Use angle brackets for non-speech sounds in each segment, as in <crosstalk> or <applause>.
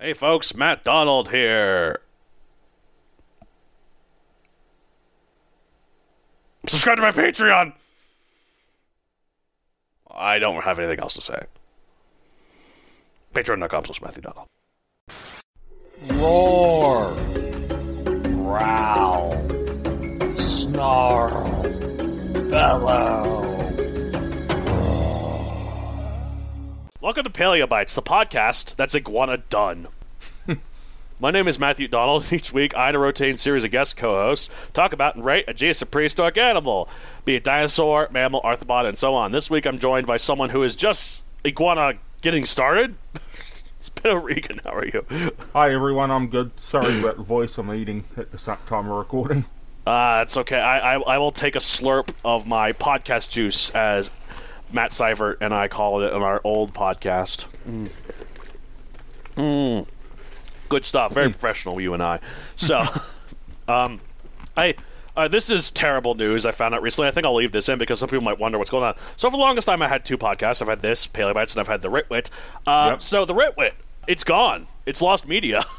Hey folks, Matt Donald here. Subscribe to my Patreon. I don't have anything else to say. Patreon.com slash Matthew Donald. Roar. Growl. Snarl. Bellow. Welcome to Paleobites, the podcast that's iguana done. <laughs> My name is Matthew Donald, and <laughs> each week I and a rotating series of guest co-hosts talk about and rate a adjacent prehistoric animal, be it dinosaur, mammal, arthropod, and so on. This week I'm joined by someone who is just iguana getting started. <laughs> it's Ben O'Regan. How are you? Hi everyone, I'm good. Sorry about the voice. I'm eating at the same time of recording. Uh, it's okay. I, I I will take a slurp of my podcast juice as Matt Seivert and I called it on our old podcast. Mm. Mm. Good stuff. Very professional, you and I. So, <laughs> um, I. Uh, this is terrible news. I found out recently. I think I'll leave this in because some people might wonder what's going on. So for the longest time, I had two podcasts. I've had this Paleobites, and I've had the Ritwit. Uh, Yep. So the Ritwit, it's gone. It's lost media. <laughs>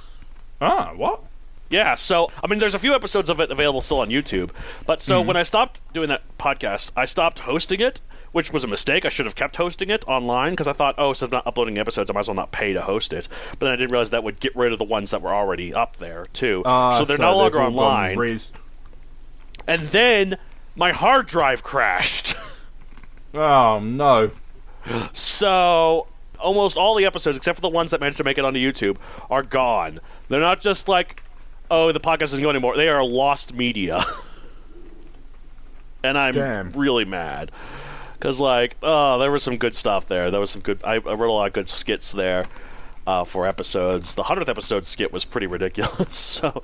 Ah, what? Yeah, so I mean, there's a few episodes of it available still on YouTube. But so Mm-hmm. when I stopped doing that podcast, I stopped hosting it, which was a mistake. I should have kept hosting it online because I thought, oh, since I'm not uploading episodes, I might as well not pay to host it. But then I didn't realize that would get rid of the ones that were already up there too. Ah, so they're no longer they've all gone online. raised. and then my hard drive crashed. <laughs> Oh no. So almost all the episodes, except for the ones that managed to make it onto YouTube, are gone. They're not just like, oh, the podcast isn't going anymore. They are lost media, <laughs> and I'm Damn. really mad because, like, oh, there was some good stuff there. There was some good. I, I wrote a lot of good skits there. Uh, for episodes, the hundredth episode skit was pretty ridiculous. <laughs> so,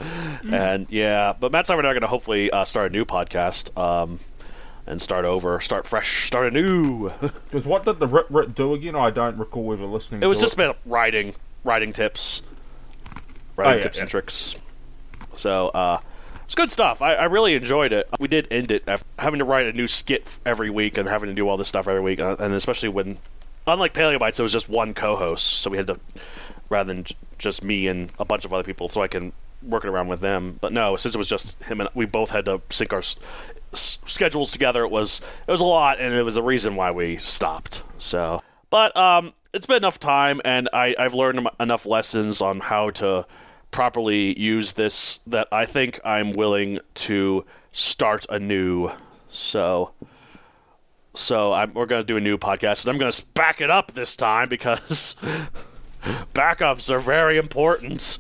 and yeah, but Matt and I are going to hopefully uh, start a new podcast um, and start over, start fresh, start anew. Because <laughs> what did the Rit Rit do again? I don't recall ever listening. It was just about writing, writing tips, Oh, writing yeah, tips and tricks. So uh, it's good stuff. I, I really enjoyed it. We did end it after having to write a new skit every week and having to do all this stuff every week, uh, and especially when, unlike Paleobites, it was just one co-host, so we had to rather than just me and a bunch of other people, so I can work it around with them. But no, since it was just him and we both had to sync our s- schedules together, it was it was a lot, and it was the reason why we stopped. So, but um, it's been enough time, and I I've learned enough lessons on how to properly use this that I think I'm willing to start anew. So. So I'm, we're going to do a new podcast, and I'm going to back it up this time because <laughs> backups are very important,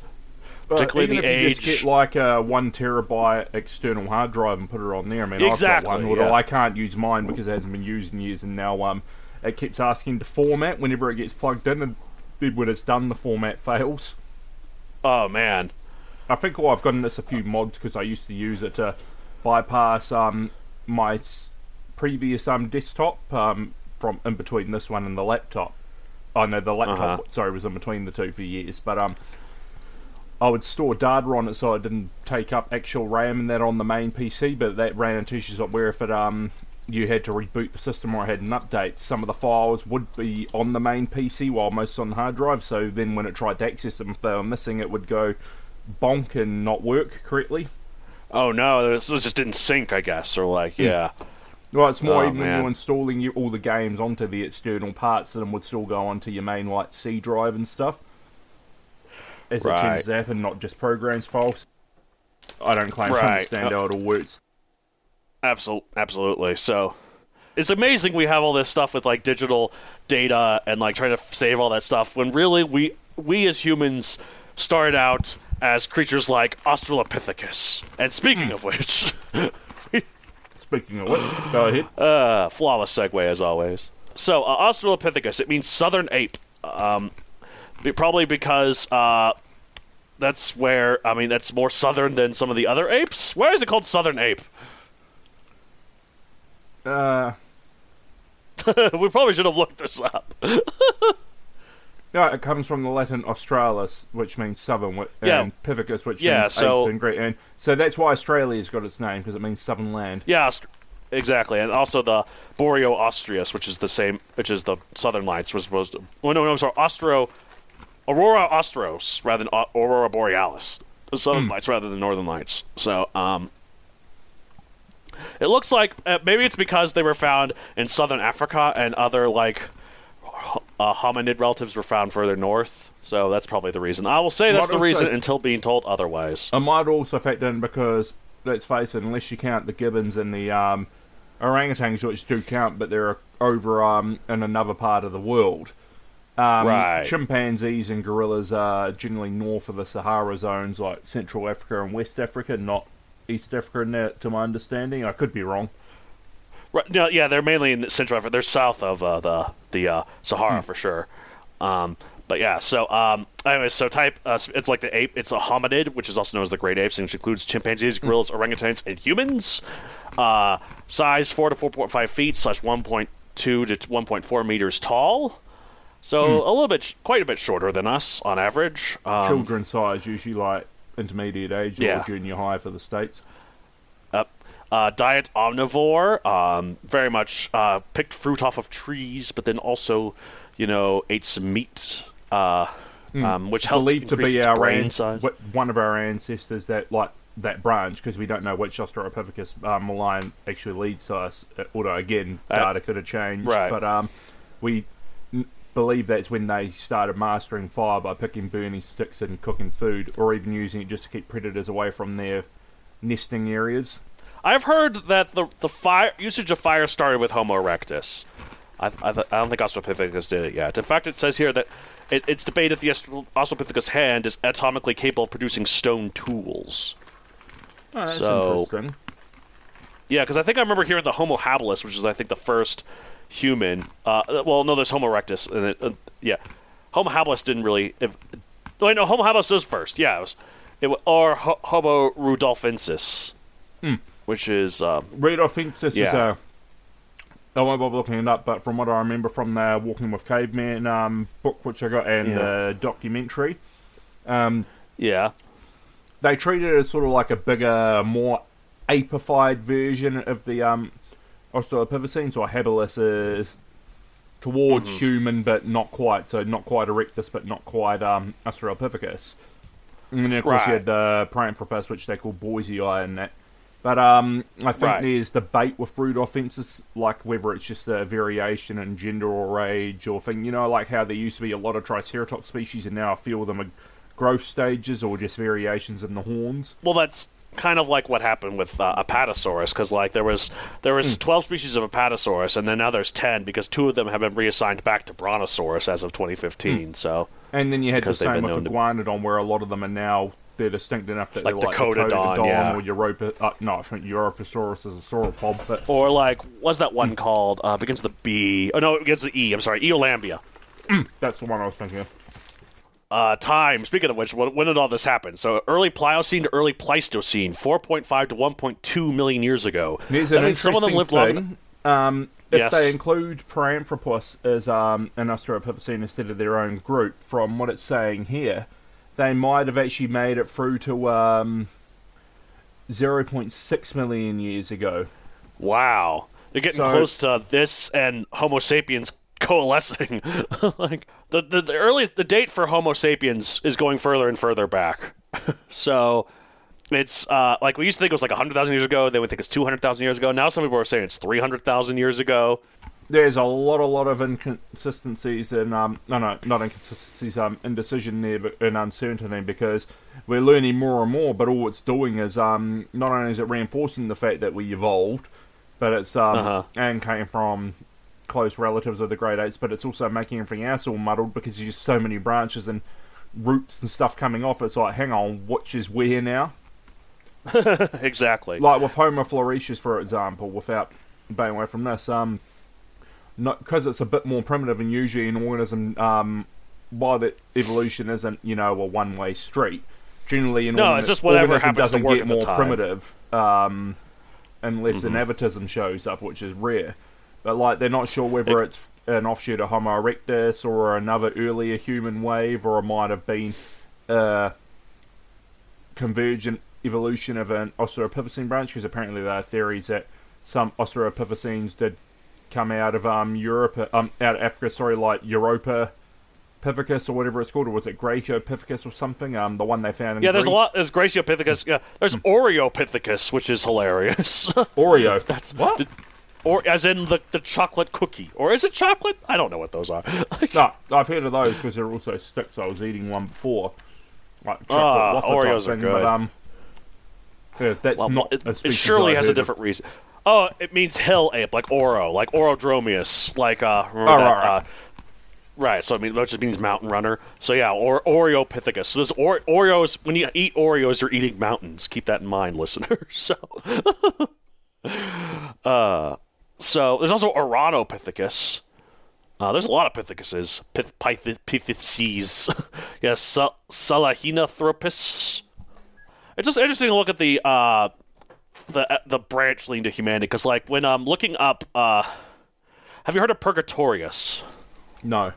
particularly even the if you age. just get like a one terabyte external hard drive and put it on there. I mean, Exactly, I've got one, although yeah. I can't use mine because it hasn't been used in years, and now um, it keeps asking to format whenever it gets plugged in, and then when it's done, the format fails. Oh man, I think all I've gotten is a few mods because I used to use it to bypass um, my s- previous um, desktop um, from in between this one and the laptop. Oh no, the laptop Uh-huh. sorry was in between the two for years, but um, I would store data on it so it didn't take up actual RAM and that on the main PC. But that ran into issues where if it um you had to reboot the system or it had an update, some of the files would be on the main PC while most on the hard drive. So then when it tried to access them, if they were missing, it would go bonk and not work correctly. oh no, this just didn't sync, I guess, or like Hmm. yeah, Well, it's more Oh, even when you're installing you, all the games onto the external parts, them would still go onto your main like C drive and stuff. As it Right. turns to happen, not just programs files. I don't claim to understand Uh, how it all works. Absol- absolutely. So it's amazing we have all this stuff with like digital data and like trying to save all that stuff when really we we as humans started out as creatures like Australopithecus. And speaking of which, <laughs> Speaking of which, go ahead. uh, flawless segue as always. So uh, Australopithecus, it means southern ape. Um, probably because uh, that's where I mean that's more southern than some of the other apes. Why is it called southern ape? Uh, <laughs> we probably should have looked this up. <laughs> no, it comes from the Latin australis, which means southern, whi- Yeah. and pithecus, which Yeah, means so- in Greek. And so that's why Australia's got its name because it means southern land. Yeah, exactly, and also the Boreo Austrius, which is the same, which is the southern lights, was supposed to. Oh no, no, I'm sorry, Austro, Aurora Austros rather than Aurora Borealis, the southern lights rather than northern lights. So, um, it looks like uh, maybe it's because they were found in southern Africa and other like uh, hominid relatives were found further north. So that's probably the reason. I will say that's the reason until being told otherwise. I might also factor in because let's face it, unless you count the gibbons and the um, orangutans, which do count, but they're over um, in another part of the world. Um, Right. Chimpanzees and gorillas are generally north of the Sahara zones, like Central Africa and West Africa, not East Africa, to my understanding. I could be wrong. Right, no, yeah, they're mainly in Central Africa. They're south of uh, the the uh, Sahara for sure. Um, but yeah, so um, anyway, so type uh, it's like the ape. It's a hominid, which is also known as the great apes, and which includes chimpanzees, gorillas, orangutans, and humans. Uh, size four to four point five feet slash one point two to one point four meters tall. So a little bit, quite a bit shorter than us on average. Um, Children size, usually like intermediate age Yeah. or junior high for the states. Up. Uh, diet omnivore, um, very much uh, picked fruit off of trees, but then also, you know, ate some meat, uh, um, which helped believed to be our brain an- size. one of our ancestors that like that branch because we don't know which Australopithecus uh, malign actually leads to us. Although again, Uh, data could have changed. right. But um, we believe that's when they started mastering fire by picking burning sticks and cooking food, or even using it just to keep predators away from their nesting areas. I've heard that the the fire usage of fire started with Homo erectus. I, I, th- I don't think Australopithecus did it yet. In fact, it says here that it, it's debated if the Austral- Australopithecus hand is atomically capable of producing stone tools. Oh, that's So- interesting. Yeah, because I think I remember hearing the Homo habilis, which is I think the first human. Uh, well, no, there's Homo erectus, and it, uh, yeah, Homo habilis didn't really. If, wait, no, Homo habilis was first. Yeah, it was, it wa- or Ho- Homo rudolfensis, which is um, Rudolphinus is Yeah. a. I won't bother looking it up, but from what I remember from the Walking with Caveman um, book, which I got, and Yeah. the documentary, um, yeah, they treat it as sort of like a bigger, more apified version of the um, Australopithecines, or habilis is towards Mm-hmm. human, but not quite. So not quite erectus, but not quite um, Australopithecus. And then of course you had the Paranthropus, which they call Boisei and that. But um, I think Right. there's debate with rudolfensis, like whether it's just a variation in gender or age or thing. You know, like how there used to be a lot of Triceratops species, and now a few of them are growth stages or just variations in the horns. well, that's kind of like what happened with uh, Apatosaurus, because like there was there was Hmm. twelve species of Apatosaurus, and then now there's ten because two of them have been reassigned back to Brontosaurus as of 2015. So And then you had the Because they've same been with known to- Iguanodon, where a lot of them are now they're distinct enough that Like they're like the Cododon, Cododon yeah. or Europa. Uh, no, I think Europasaurus is a sauropod, but Or like, what's that one called? Uh, begins with the B. Oh no, it begins with the E. I'm sorry, Eolambia. that's the one I was thinking of. Uh, time. Speaking of which, when, when did all this happen? So early Pliocene to early Pleistocene, 4.5 to 1.2 million years ago. Here's an means some of them lived long. Um, if Yes. they include Paranthropus as um, an Australopithecine instead of their own group, from what it's saying here, they might have actually made it through to um, 0.6 million years ago. Wow, you're getting So- close to this and Homo sapiens coalescing. <laughs> like the, the the earliest the date for Homo sapiens is going further and further back. <laughs> so it's uh, like we used to think it was like 100,000 years ago. Then we think it's 200,000 years ago. Now some people are saying it's 300,000 years ago. There's a lot, a lot of inconsistencies and um, no, no, not inconsistencies, um, indecision there, but and uncertainty because we're learning more and more. But all it's doing is um, not only is it reinforcing the fact that we evolved, but it's um, Uh-huh. and came from close relatives of the great apes, but it's also making everything else all muddled because there's just so many branches and roots and stuff coming off. It's like, hang on, which is where now? <laughs> exactly. like with Homo floresiensis, for example, without being away from this, um, because it's a bit more primitive and usually an organism, um, while that evolution isn't you know a one way street. Generally, an No, organ- it's just whatever organism happens to doesn't work get more primitive, um, unless Mm-hmm. an atavism shows up, which is rare. But like, they're not sure whether it's an offshoot of Homo erectus or another earlier human wave, or it might have been. a convergent evolution of an Australopithecine branch because apparently there are theories that some Australopithecines did come out of um Europe, uh, um out of Africa, sorry, like Europa Pithecus or whatever it's called, or was it Graecopithecus or something? Um, the one they found in yeah, there's a lot. There's Graecopithecus. Yeah, there's Oreopithecus, which is hilarious. <laughs> Oreo. That's what? Or as in the, the chocolate cookie, or is it chocolate? I don't know what those are. <laughs> No, I've heard of those because they're also sticks. I was eating one before, like chocolate waffle Oreos type are good. But um, yeah, that's Well, not. it, it surely has a heard of. different reason. Oh, it means hill ape, like Oro, like Orodromeus, like uh, remember Oh, that, right, right. Uh, right. So I mean, that just means mountain runner. So yeah, or Oreopithecus. So there's or- Oreos. When you eat Oreos, you're eating mountains. Keep that in mind, <laughs> listeners. So, <laughs> uh, so there's also Ouranopithecus. Uh, there's a lot of pithecuses. Pith, pyth, pitheces. <laughs> yes, Sal- Sahelanthropus. It's just interesting to look at the uh, the the branch lean to humanity because, like, when I'm looking up, uh, have you heard of Purgatorius? No.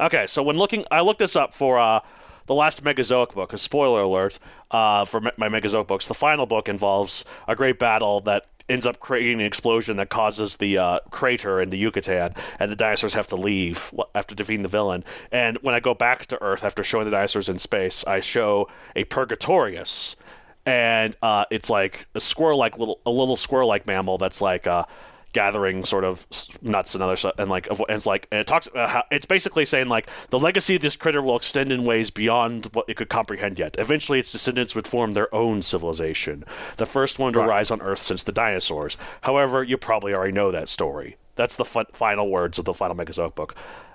Okay, so when looking, I looked this up for uh, the last Megazoic book. A spoiler alert uh, for my Megazoic books. The final book involves a great battle that ends up creating an explosion that causes the uh, crater in the Yucatan, and the dinosaurs have to leave after defeating the villain. And when I go back to Earth after showing the dinosaurs in space, I show a Purgatorius. And uh, it's like a squirrel-like little, a little squirrel-like mammal that's like uh, gathering sort of nuts and other stuff, and like and it's like and it talks. Uh, how, it's basically saying like the legacy of this critter will extend in ways beyond what it could comprehend yet. Eventually, its descendants would form their own civilization, the first one to rise on Earth since the dinosaurs. However, you probably already know that story. That's the fun- final words of the final Megazoic book.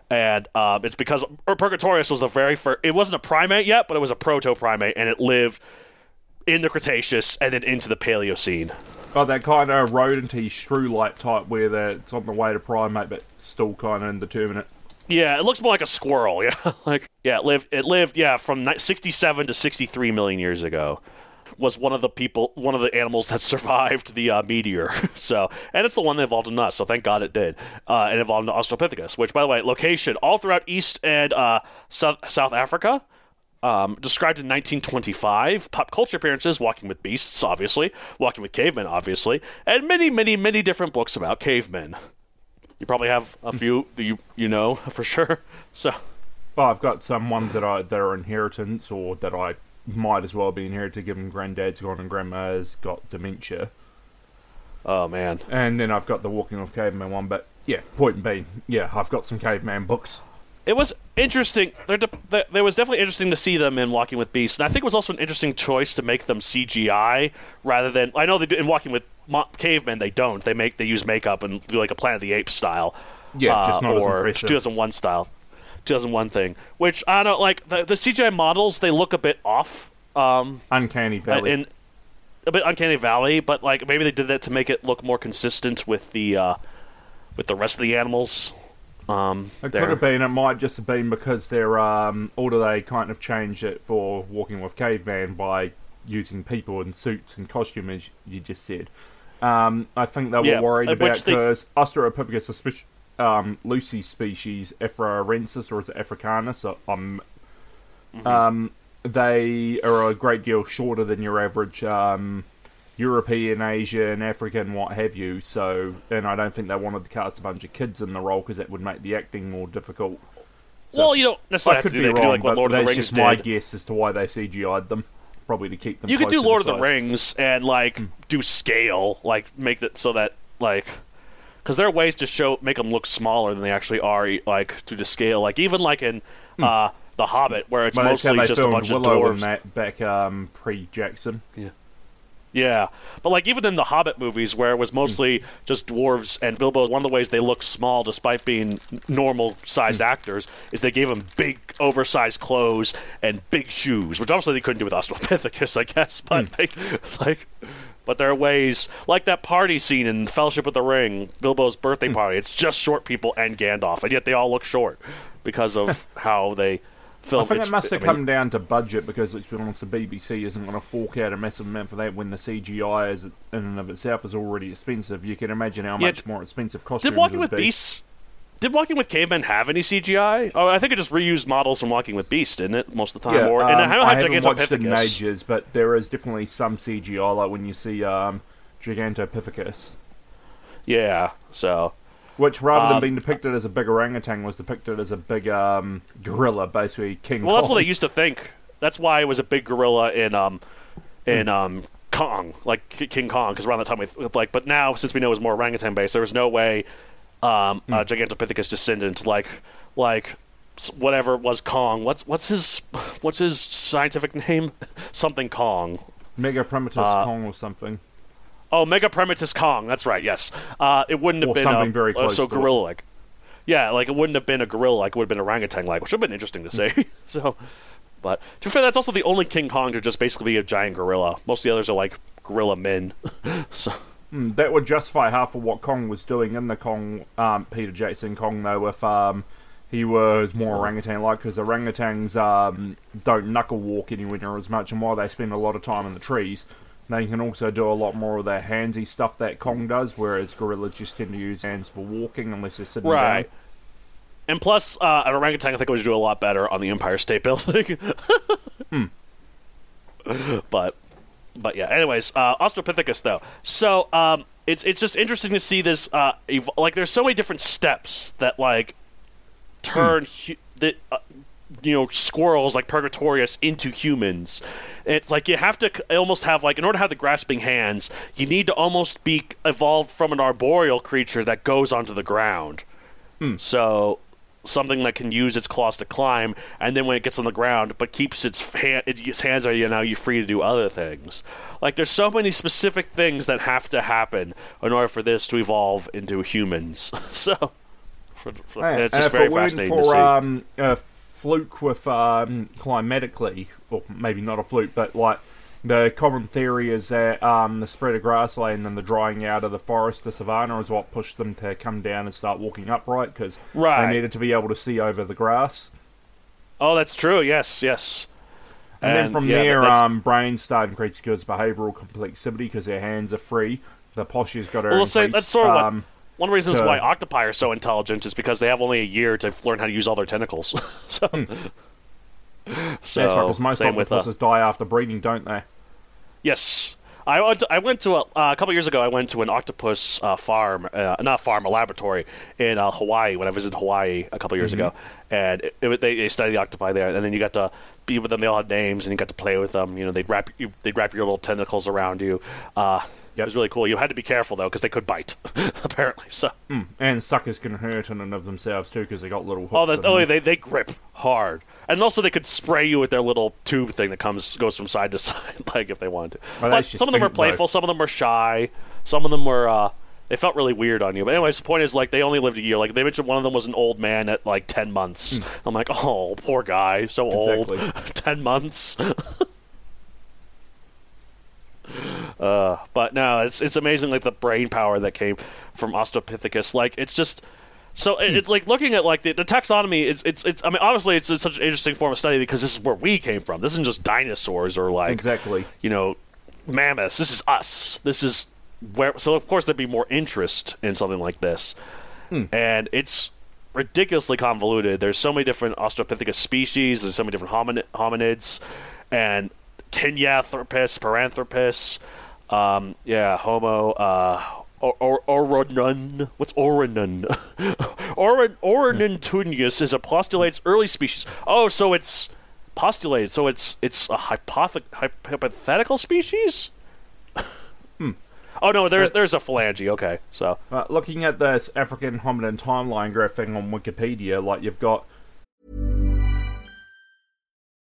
And um, it's because Purgatorius was the very first. It wasn't a primate yet, but it was a proto primate, and it lived in the Cretaceous and then into the Paleocene. Got that kind of rodenty shrew-like type where it's on the way to primate, but still kind of indeterminate. Yeah, it looks more like a squirrel. <laughs> Yeah, like yeah, it lived. It lived. Yeah, from 67 to 63 million years ago. Was one of the people, one of the animals that <laughs> survived the uh, meteor. <laughs> so, and it's the one that evolved in us. So, thank God it did. Uh, and evolved into Australopithecus, which, by the way, location all throughout East and uh, South South Africa. Um, described in 1925. Pop culture appearances: Walking with Beasts, obviously. Walking with Cavemen, obviously, and many, many, many different books about cavemen. You probably have a few that you you know <laughs> for sure. So, Well, I've got some ones that I that are inheritance or that I might as well be inherited given granddad's gone and grandma's got dementia. oh man, And then I've got the Walking of Caveman one, but yeah, point being, yeah, I've got some caveman books. It was interesting. There, there, there was definitely interesting to see them in Walking with Beasts, and I think it was also an interesting choice to make them CGI rather than. I know they do in Walking with Mo- Cavemen they don't. They make they use makeup and do like a Planet of the Apes style. Yeah, just uh, not or impressive. 2001 style, 2001 thing. Which I don't like the, the CGI models. They look a bit off. Um, Uncanny uh, Valley. in a bit uncanny valley, but like maybe they did that to make it look more consistent with the uh, with the rest of the animals. Um, It could have been. It might just have been because they're um, or they kind of changed it for Walking with Caveman by using people in suits and costume, as you just said. Um, I think they were Yeah, worried uh, about which they- because Australopithecus, um, Lucy species, afarensis, or is it Africanus? Um, Mm-hmm. um, they are a great deal shorter than your average um, European, Asian, African, what have you. So, and I don't think they wanted to cast a bunch of kids in the role because that would make the acting more difficult. So- well, you don't necessarily I have could to do be that. Could do wrong, like what but Lord of the that's Rings just my guess as to why they CGI'd them. probably to keep them. You could do Lord of the. Rings and like do scale, like make that so that like because there are ways to show make them look smaller than they actually are, like to the scale. Like even like in uh, the Hobbit, where it's But mostly just a bunch of dwarves. and that back um, pre Jackson. Yeah, but like even in the Hobbit movies, where it was hmm. mostly just dwarves and Bilbo, one of the ways they look small despite being normal sized hmm. actors is they gave them big, oversized clothes and big shoes, which obviously they couldn't do with Australopithecus, <laughs> I guess. But hmm. they, <laughs> like, but there are ways like that party scene in Fellowship of the Ring, Bilbo's birthday party. It's just short people and Gandalf, and yet they all look short because of <laughs> how they. Film. I think It's- it must have I mean, come down to budget because let's be honest, the BBC isn't going to fork out a massive amount for that when the CGI is in and of itself is already expensive. You can imagine how Yeah, much more expensive costumes Did Walking with be. Beasts? Did Walking with Cavemen have any CGI? Oh, I think it just reused models from Walking with Beast, didn't it? Most of the time, Yeah, or um, and I don't I have haven't watched Gigantopithecus. ages, but there is definitely some CGI, like when you see um, Gigantopithecus, Yeah, so which rather Um, than being depicted as a big orangutan, was depicted as a big um, gorilla, basically King well, that's what they used to think. That's why it was a big gorilla in um Hmm. in um Kong, like King Kong, because around that time we th- like. But now, since we know it was more orangutan based, there was no way um Hmm. uh, Gigantopithecus descendant like like whatever was Kong. What's what's his what's his scientific name? <laughs> Something Kong. Megaprimatus uh, Kong or something. Oh, Megaprimatus Kong. That's right. Yes. Uh, it wouldn't have Or been something uh, very uh, close so gorilla like. Yeah, like it wouldn't have been a gorilla like it would have been orangutan like, which would have been interesting to say. <laughs> so, but to be fair, that's also the only King Kong to just basically be a giant gorilla. Most of the others are like gorilla men. <laughs> so Mm, that would justify half of what Kong was doing in the Kong, um, Peter Jackson Kong, though, if um, he was more orangutan like, because orangutans um, don't knuckle walk anywhere near as much, and while they spend a lot of time in the trees, they can also do a lot more of the handsy stuff that Kong does, whereas gorillas just tend to use hands for walking unless they're sitting right. down. And plus, uh, an orangutan I think would do a lot better on the Empire State <laughs> Building. But, but yeah. Anyways, uh, Australopithecus though. So um, it's it's just interesting to see this. Uh, ev- like, there's so many different steps that like turn hu- that. Uh, you know, squirrels like Purgatorius into humans. It's like you have to almost have like in order to have the grasping hands, you need to almost be evolved from an arboreal creature that goes onto the ground. So something that can use its claws to climb, and then when it gets on the ground, but keeps its, hand, its hands are you know you free to do other things. Like there's so many specific things that have to happen in order for this to evolve into humans. <laughs> so for, <laughs> for, Hey, it's just if very fascinating for to see. Um, a fluke with um, climatically, or maybe not a fluke, but like the common theory is that um, the spread of grassland and the drying out of the forest to savanna is what pushed them to come down and start walking upright because Right. they needed to be able to see over the grass. oh, that's true. Yes, yes. And, then from yeah, there, um, brains start increasing goods behavioural complexity because their hands are free. The poshure's got to well, increase, that's sort of um, what, one of the reasons to- why octopi are so intelligent is because they have only a year to learn how to use all their tentacles. so, <laughs> so Hmm. that's right, because most uh, octopuses die after breeding, don't they? Yes. I went to, I went to a, uh, a couple years ago. I went to an octopus uh, farm, uh, not farm, a laboratory in uh, Hawaii when I visited Hawaii a couple years Mm-hmm. ago, and it, it, they, they studied the octopi there. And then you got to be with them. They all had names, and you got to play with them. You know, they'd wrap you, they'd wrap your little tentacles around you. Uh, It was really cool. You had to be careful though, because they could bite, <laughs> apparently. So, And suckers can hurt in and of themselves too because they got little hooks. oh, that's, oh, they they grip hard, and also they could spray you with their little tube thing that comes goes from side to <laughs> side, like if they wanted to. But some of them were playful, some of them were shy, some of them were. Uh, they felt really weird on you. But anyways, the point is, like, they only lived a year. Like, they mentioned one of them was an old man at like ten months. I'm like, oh, poor guy, so Exactly. old, <laughs> ten months. Uh, but no, it's it's amazing, like the brain power that came from Australopithecus. Like, it's just so it, it's like looking at like the, the taxonomy. It's it's it's. I mean, obviously, it's, it's such an interesting form of study because this is where we came from. This isn't just dinosaurs or like Exactly. you know, mammoths. This is us. This is where. So of course there'd be more interest in something like this, and it's ridiculously convoluted. There's so many different Australopithecus species. There's so many different homin- hominids, and Kenyanthropus, Paranthropus, um, yeah, Homo. Uh, or, or, Oronun. What's Oronun? <laughs> Oron, Oronuntunus is a postulate's early species. Oh, so it's postulated. So it's it's a hypoth- hypothetical species. <laughs> Hmm. Oh no, there's Uh, there's a phalange. Okay, so Uh, looking at this African hominin timeline graph thing on Wikipedia, like you've got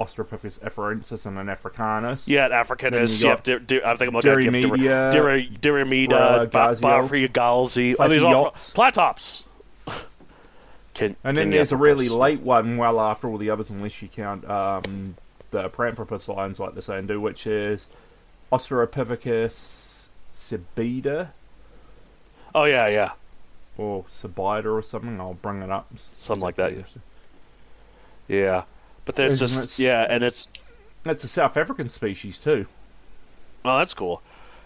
Australopithecus afarensis, and an africanus. yeah, Africanus. Yep, I think I'm looking at Dir- Deyiremeda, Bragazzio, Bahrelghazali. Oh, these are all. Platyops. <laughs> Can, And then there's a really late one, well after all the others, unless you count um, the Paranthropus lines like the saying do, which is Australopithecus sediba Oh yeah, yeah. or sediba or something. I'll bring it up. Something like that, Yeah, but there's Isn't just yeah, and it's It's a South African species too. oh that's cool.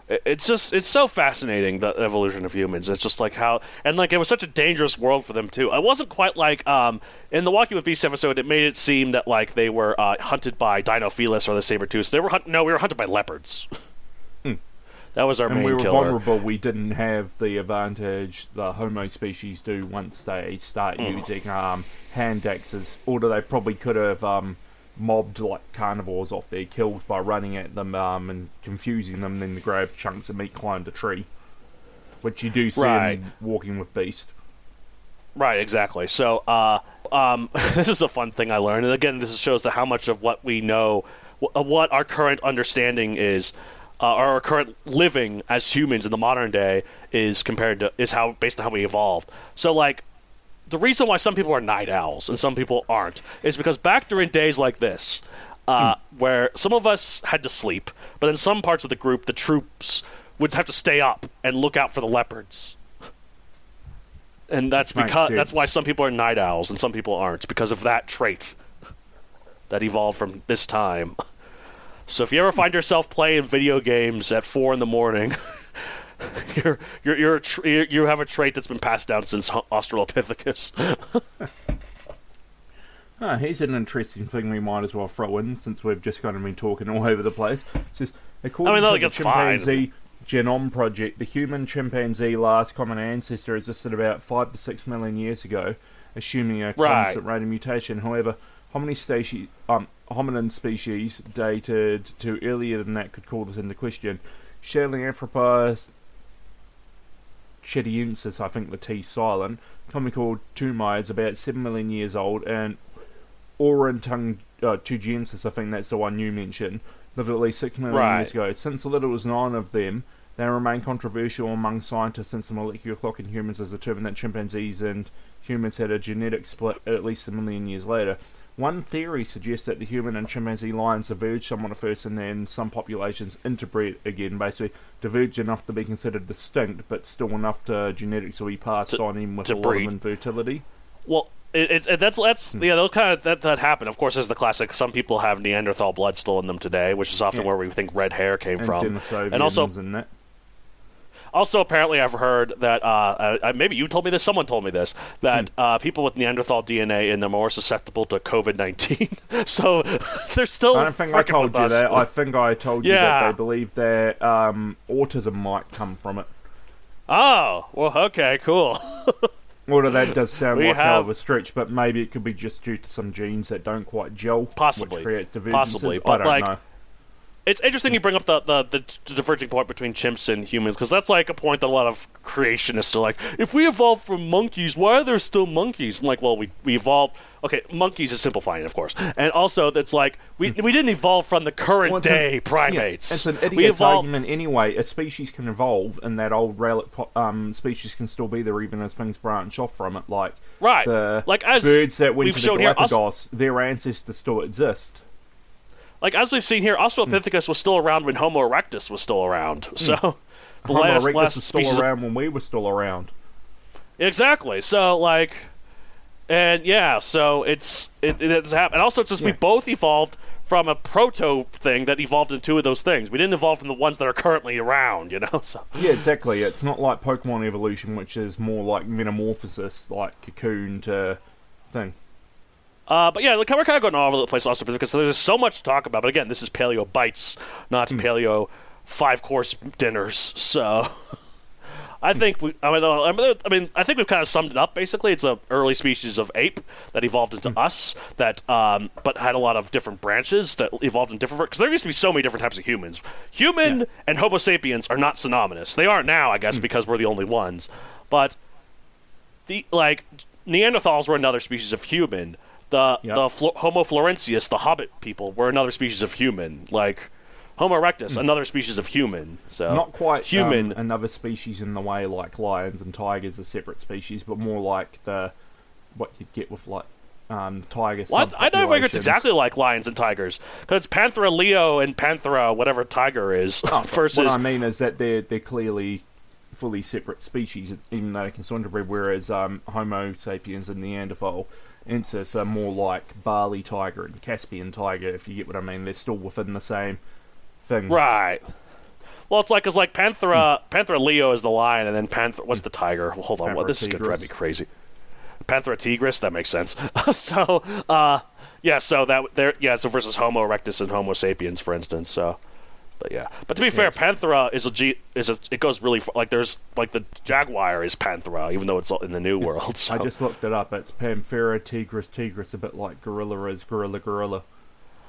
It's just it's so fascinating the evolution of humans. It's just like how and like it was such a dangerous world for them too. It wasn't quite like um in the Walking with Beasts episode. It made it seem that like they were uh, hunted by Dinofelis or the saber tooth. They were hunt- no, we were hunted by leopards. <laughs> That was our and main we were killer. vulnerable. We didn't have the advantage the Homo species do once they start Hmm. using um, hand axes. Although they probably could have um, mobbed like carnivores off their kills by running at them um, and confusing them, then to grab chunks of meat, climb the tree, which you do see Right. in Walking with Beast. Right, exactly. So, uh, um, <laughs> this is a fun thing I learned, and again, this shows how much of what we know, wh- what our current understanding is, uh, our current living as humans in the modern day is compared to is how based on how we evolved. So, like, the reason why some people are night owls and some people aren't is because back during days like this, uh, where some of us had to sleep, but in some parts of the group, the troops would have to stay up and look out for the leopards and that's because that's why some people are night owls and some people aren't because of that trait that evolved from this time. <laughs> So if you ever find yourself playing video games at four in the morning, <laughs> you're you're you're, a tr- you you have a trait that's been passed down since Australopithecus. <laughs> Ah, here's an interesting thing we might as well throw in since we've just kind of been talking all over the place. It says, according I mean, to like, the it's fine. chimpanzee genome project, the human chimpanzee last common ancestor existed about five to six million years ago, assuming a Right. constant rate of mutation. However, hominin species, um, hominin species dated to earlier than that could call this into question. Sahelanthropus tchadensis, I think the T silent, commonly called Toumaï, is about 7 million years old, and Orantung uh, Tugensis, I think that's the one you mentioned, lived at least 6 million Right. years ago. Since little was known of them, they remain controversial among scientists since the molecular clock in humans has determined that chimpanzees and humans had a genetic split at least a million years later. One theory suggests that the human and chimpanzee lines diverged somewhat at first and then some populations interbred again, basically diverged enough to be considered distinct, but still enough to genetics to be passed To- on in with a lot breed. of infertility. well, it, it's it, that's that's hmm. yeah, those kind of that that happened. Of course, there's the classic. Some people have Neanderthal blood still in them today, which is often Yeah. where we think red hair came And from. And also, and that. Also, apparently, I've heard that uh, uh, maybe you told me this. Someone told me this that Hmm. uh, people with Neanderthal DNA in them are more susceptible to COVID nineteen. <laughs> so <laughs> they're still. I don't think I told you us. that. I think I told you that they believe that um, autism might come from it. Oh well, okay, cool. <laughs> Although that does sound We like hell of have- a stretch, but maybe it could be just due to some genes that don't quite gel, Possibly. which creates divergences. Possibly, I don't like, know. It's interesting you bring up the, the, the diverging point between chimps and humans because that's like a point that a lot of creationists are like, if we evolved from monkeys, why are there still monkeys? And like, well, we, we evolved. Okay, monkeys is simplifying, of course, and also that's like we we didn't evolve from the current Well, day Yeah, primates. it's an we idiot's evolved. argument anyway. A species can evolve, and that old relic po- um, species can still be there even as things branch off from it. Like Right. the Like, as birds that went to the shown here, Galapagos, their ancestors still exist. Like as we've seen here, Australopithecus was still around when Homo erectus was still around. Hmm. So <laughs> the Homo last erectus last was still around when we were still around. Exactly. So like, and yeah, so it's it, it's happened. And also, it's just we both evolved from a proto thing that evolved into two of those things. We didn't evolve from the ones that are currently around. You know. <laughs> So Yeah, exactly. It's not like Pokemon evolution, which is more like metamorphosis, like cocoon to thing. Uh, but yeah, like, we're kind of going all over the place, Australopithecus. So there's so much to talk about. But again, this is paleo bites, not paleo five course dinners. So <laughs> I think we, I mean, I mean, I think we've kind of summed it up. Basically, it's a early species of ape that evolved into us. That, um, but had a lot of different branches that evolved in different. Because there used to be so many different types of humans. Human and Homo sapiens are not synonymous. They aren't now, I guess, because we're the only ones. But the like Neanderthals were another species of human. The Yep. the Flo- Homo floresiensis, the Hobbit people, were another species of human. Like Homo erectus, another species of human. So Hmm. Not quite human. um, another species in the way like lions and tigers are separate species, but more like the what you'd get with like um, tiger what? I don't think it's exactly like lions and tigers because Panthera leo and Panthera whatever tiger is <laughs> versus What I mean is that they're they're clearly fully separate species, even though they can still interbreed. Whereas um, Homo sapiens and Neanderthal ensis are more like Bali tiger and Caspian tiger. If you get what I mean, they're still within the same thing. right. Well, it's like it's like Panthera Panthera leo is the lion, and then Panther. What's the tiger? Well, hold on, what? Panthera This is gonna drive me crazy. Panthera tigris. That makes sense. <laughs> so, uh, yeah. So that there, yeah. So versus Homo erectus and Homo sapiens, for instance. So, but yeah. But to be fair, Panthera is a G. Is a. It goes really far, like there's like the jaguar is Panthera, even though it's in the New World. So. I just looked it up. It's Panthera tigris tigris, a bit like gorilla is gorilla gorilla.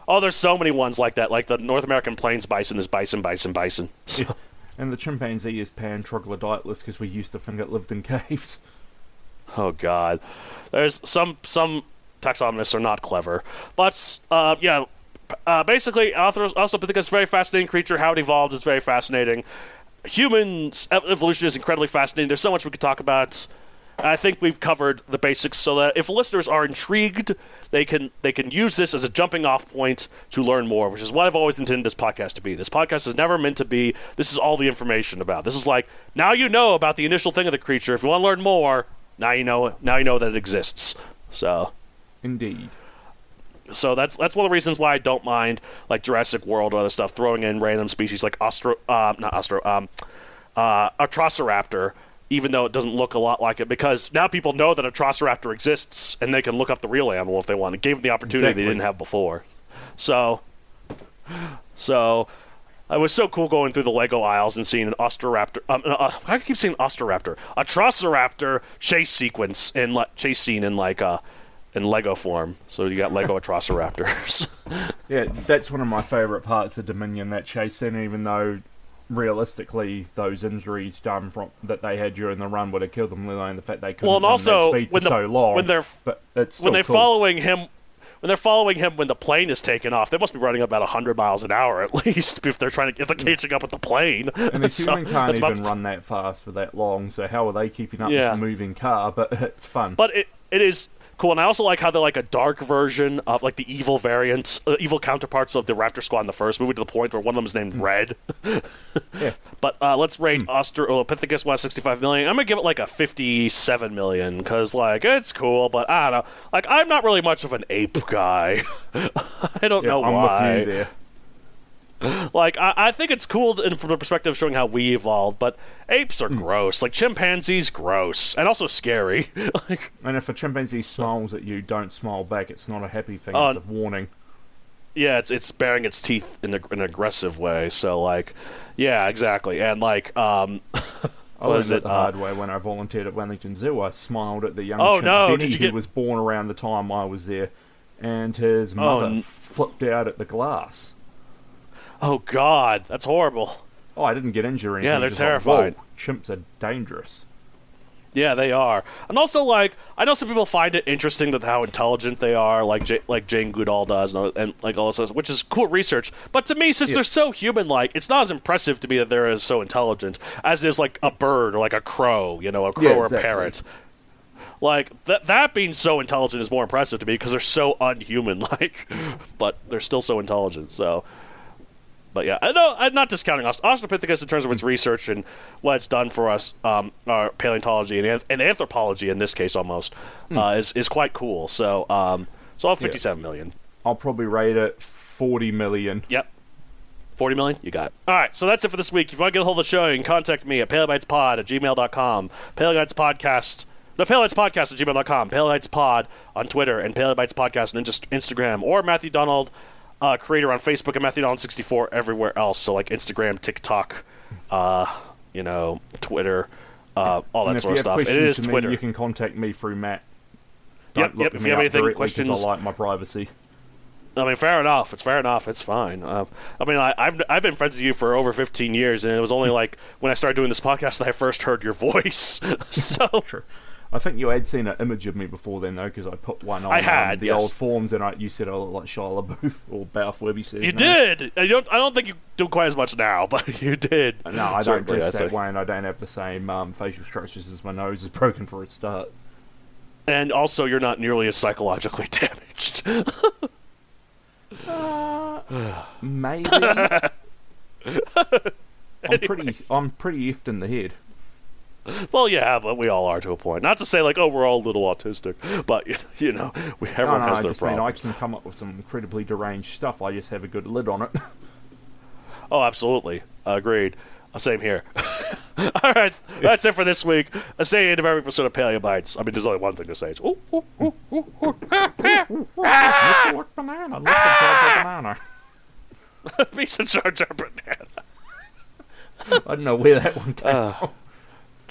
oh, there's so many ones like that. Like the North American plains bison is bison, bison, bison. So, And the chimpanzee is Pan troglodytelus because we used to think it lived in caves. Oh God, there's some some taxonomists are not clever, but uh, yeah, uh, basically, Australopithecus is a very fascinating creature. How it evolved is very fascinating. Humans evolution is incredibly fascinating. There's so much we could talk about. I think we've covered the basics, so that if listeners are intrigued, they can they can use this as a jumping off point to learn more, which is what I've always intended this podcast to be. This podcast is never meant to be. This is all the information about. This is like now you know about the initial thing of the creature. If you want to learn more, now you know. Now you know that it exists. So Indeed. So that's that's one of the reasons why I don't mind like Jurassic World or other stuff throwing in random species like Ostro, uh, not Ostro, um, uh, Atrociraptor, even though it doesn't look a lot like it, because now people know that Atrociraptor exists and they can look up the real animal if they want. It gave them the opportunity Exactly. they didn't have before. So, so. It was so cool going through the Lego aisles and seeing an Ostroraptor. Um, uh, I keep saying Ostroraptor, Atrociraptor chase sequence in like chase scene in like uh, in Lego form. So you got Lego Atrociraptors. <laughs> Yeah, that's one of my favourite parts of Dominion, that chase scene, even though realistically those injuries done from that they had during the run would have killed them, let alone the fact they couldn't Well, and also, speed when for the- so long. when they're- but it's when they're cool. following him when they're following him when the plane is taken off, they must be running about 100 miles an hour at <laughs> least if they're trying to if they're catching up with the plane. And the <laughs> So, human can't even run that fast for that long, so how are they keeping up Yeah. with a moving car? But it's fun. But it it is cool, and I also like how they're like a dark version of like the evil variants, uh, evil counterparts of the Raptor Squad in the first movie, to the point where one of them is named Red. <laughs> yeah. But uh, let's rate Australopithecus 165 million. I'm gonna give it like a 57 million because like it's cool, but I don't know. Like I'm not really much of an ape guy. <laughs> I don't Yeah, know I'm why. With you there. Like I, I think it's cool in, from the perspective of showing how we evolved, but apes are gross. Like chimpanzees, gross, and also scary. <laughs> like And if a chimpanzee smiles at you, don't smile back. It's not a happy thing. Oh, it's a warning. yeah, it's it's baring its teeth in, a, in an aggressive way. So like, yeah, exactly. And like, um, <laughs> I was learned it the uh, hard way when I volunteered at Wellington Zoo. I smiled at the young Oh, chimp no, Benny, who get- was born around the time I was there, and his Oh, mother n- flipped out at the glass. Oh God, that's horrible. Oh, I didn't get injured or anything. Yeah, they're just like. Chimps are dangerous. Yeah, they are. And also, like, I know some people find it interesting that how intelligent they are, like J- like Jane Goodall does, and, and like all this, which is cool research. But to me, since Yeah. they're so human-like, it's not as impressive to me that they're as so intelligent as is like a bird or like a crow, you know, a crow Yeah, or exactly. a parrot. Like that that being so intelligent is more impressive to me because they're so unhuman-like, <laughs> but they're still so intelligent. So. But yeah, I know I'm not discounting Aust- Australopithecus in terms of its research and what it's done for us, um, our paleontology and, and anthropology in this case almost uh, is is quite cool. So, um, so I'll have 57 million. I'll probably rate it 40 million. Yep. 40 million? You got it. All right, so that's it for this week. If you want to get a hold of the show, you can contact me at paleobytespod at gmail.com. Paleobytespodcast. No, Paleobytespodcast at gmail.com. Paleobytespod on Twitter and Paleobytespodcast on Inst- Instagram. Or Matthew Donald, uh, creator on Facebook, and Matthew Donald64 everywhere else. So, like Instagram, TikTok, uh, you know, Twitter, uh, all that and sort of stuff. It is me, Twitter. you can contact me through Matt. Yep, Don't look yep, if you have anything, questions- I like my privacy. I mean, fair enough. It's fair enough. It's fine. Uh, I mean, I, I've I've been friends with you for over 15 years, and it was only <laughs> like when I started doing this podcast that I first heard your voice. <laughs> so I think you had seen an image of me before then, though, because I put one on I um, the yes. old forms, and I, you said I look like Shia LaBeouf <laughs> or Balf Webby says. you did. I don't. I don't think you do quite as much now, <laughs> but you did. No, I don't Certainly, dress that way, and I don't have the same um, facial structures as my nose is broken for a start. And also, you're not nearly as psychologically <laughs> damaged. <sighs> Maybe. I'm pretty. I'm pretty effed in the head. Well, yeah, but we all are to a point. Not to say like, oh, we're all a little autistic, but you know, we everyone no, has I their mean I can come up with some incredibly deranged stuff. I just have a good lid on it. Oh, absolutely. Agreed. Uh, Same here. All right, that's it for this week. I say end of every episode of Paleo Bytes. I mean, there's only one thing to say. It's ooh, ooh, ooh, ooh, ooh. Listen like banana. Listen banana. Piece of Jar Jar banana. I don't know where that one came Uh. from.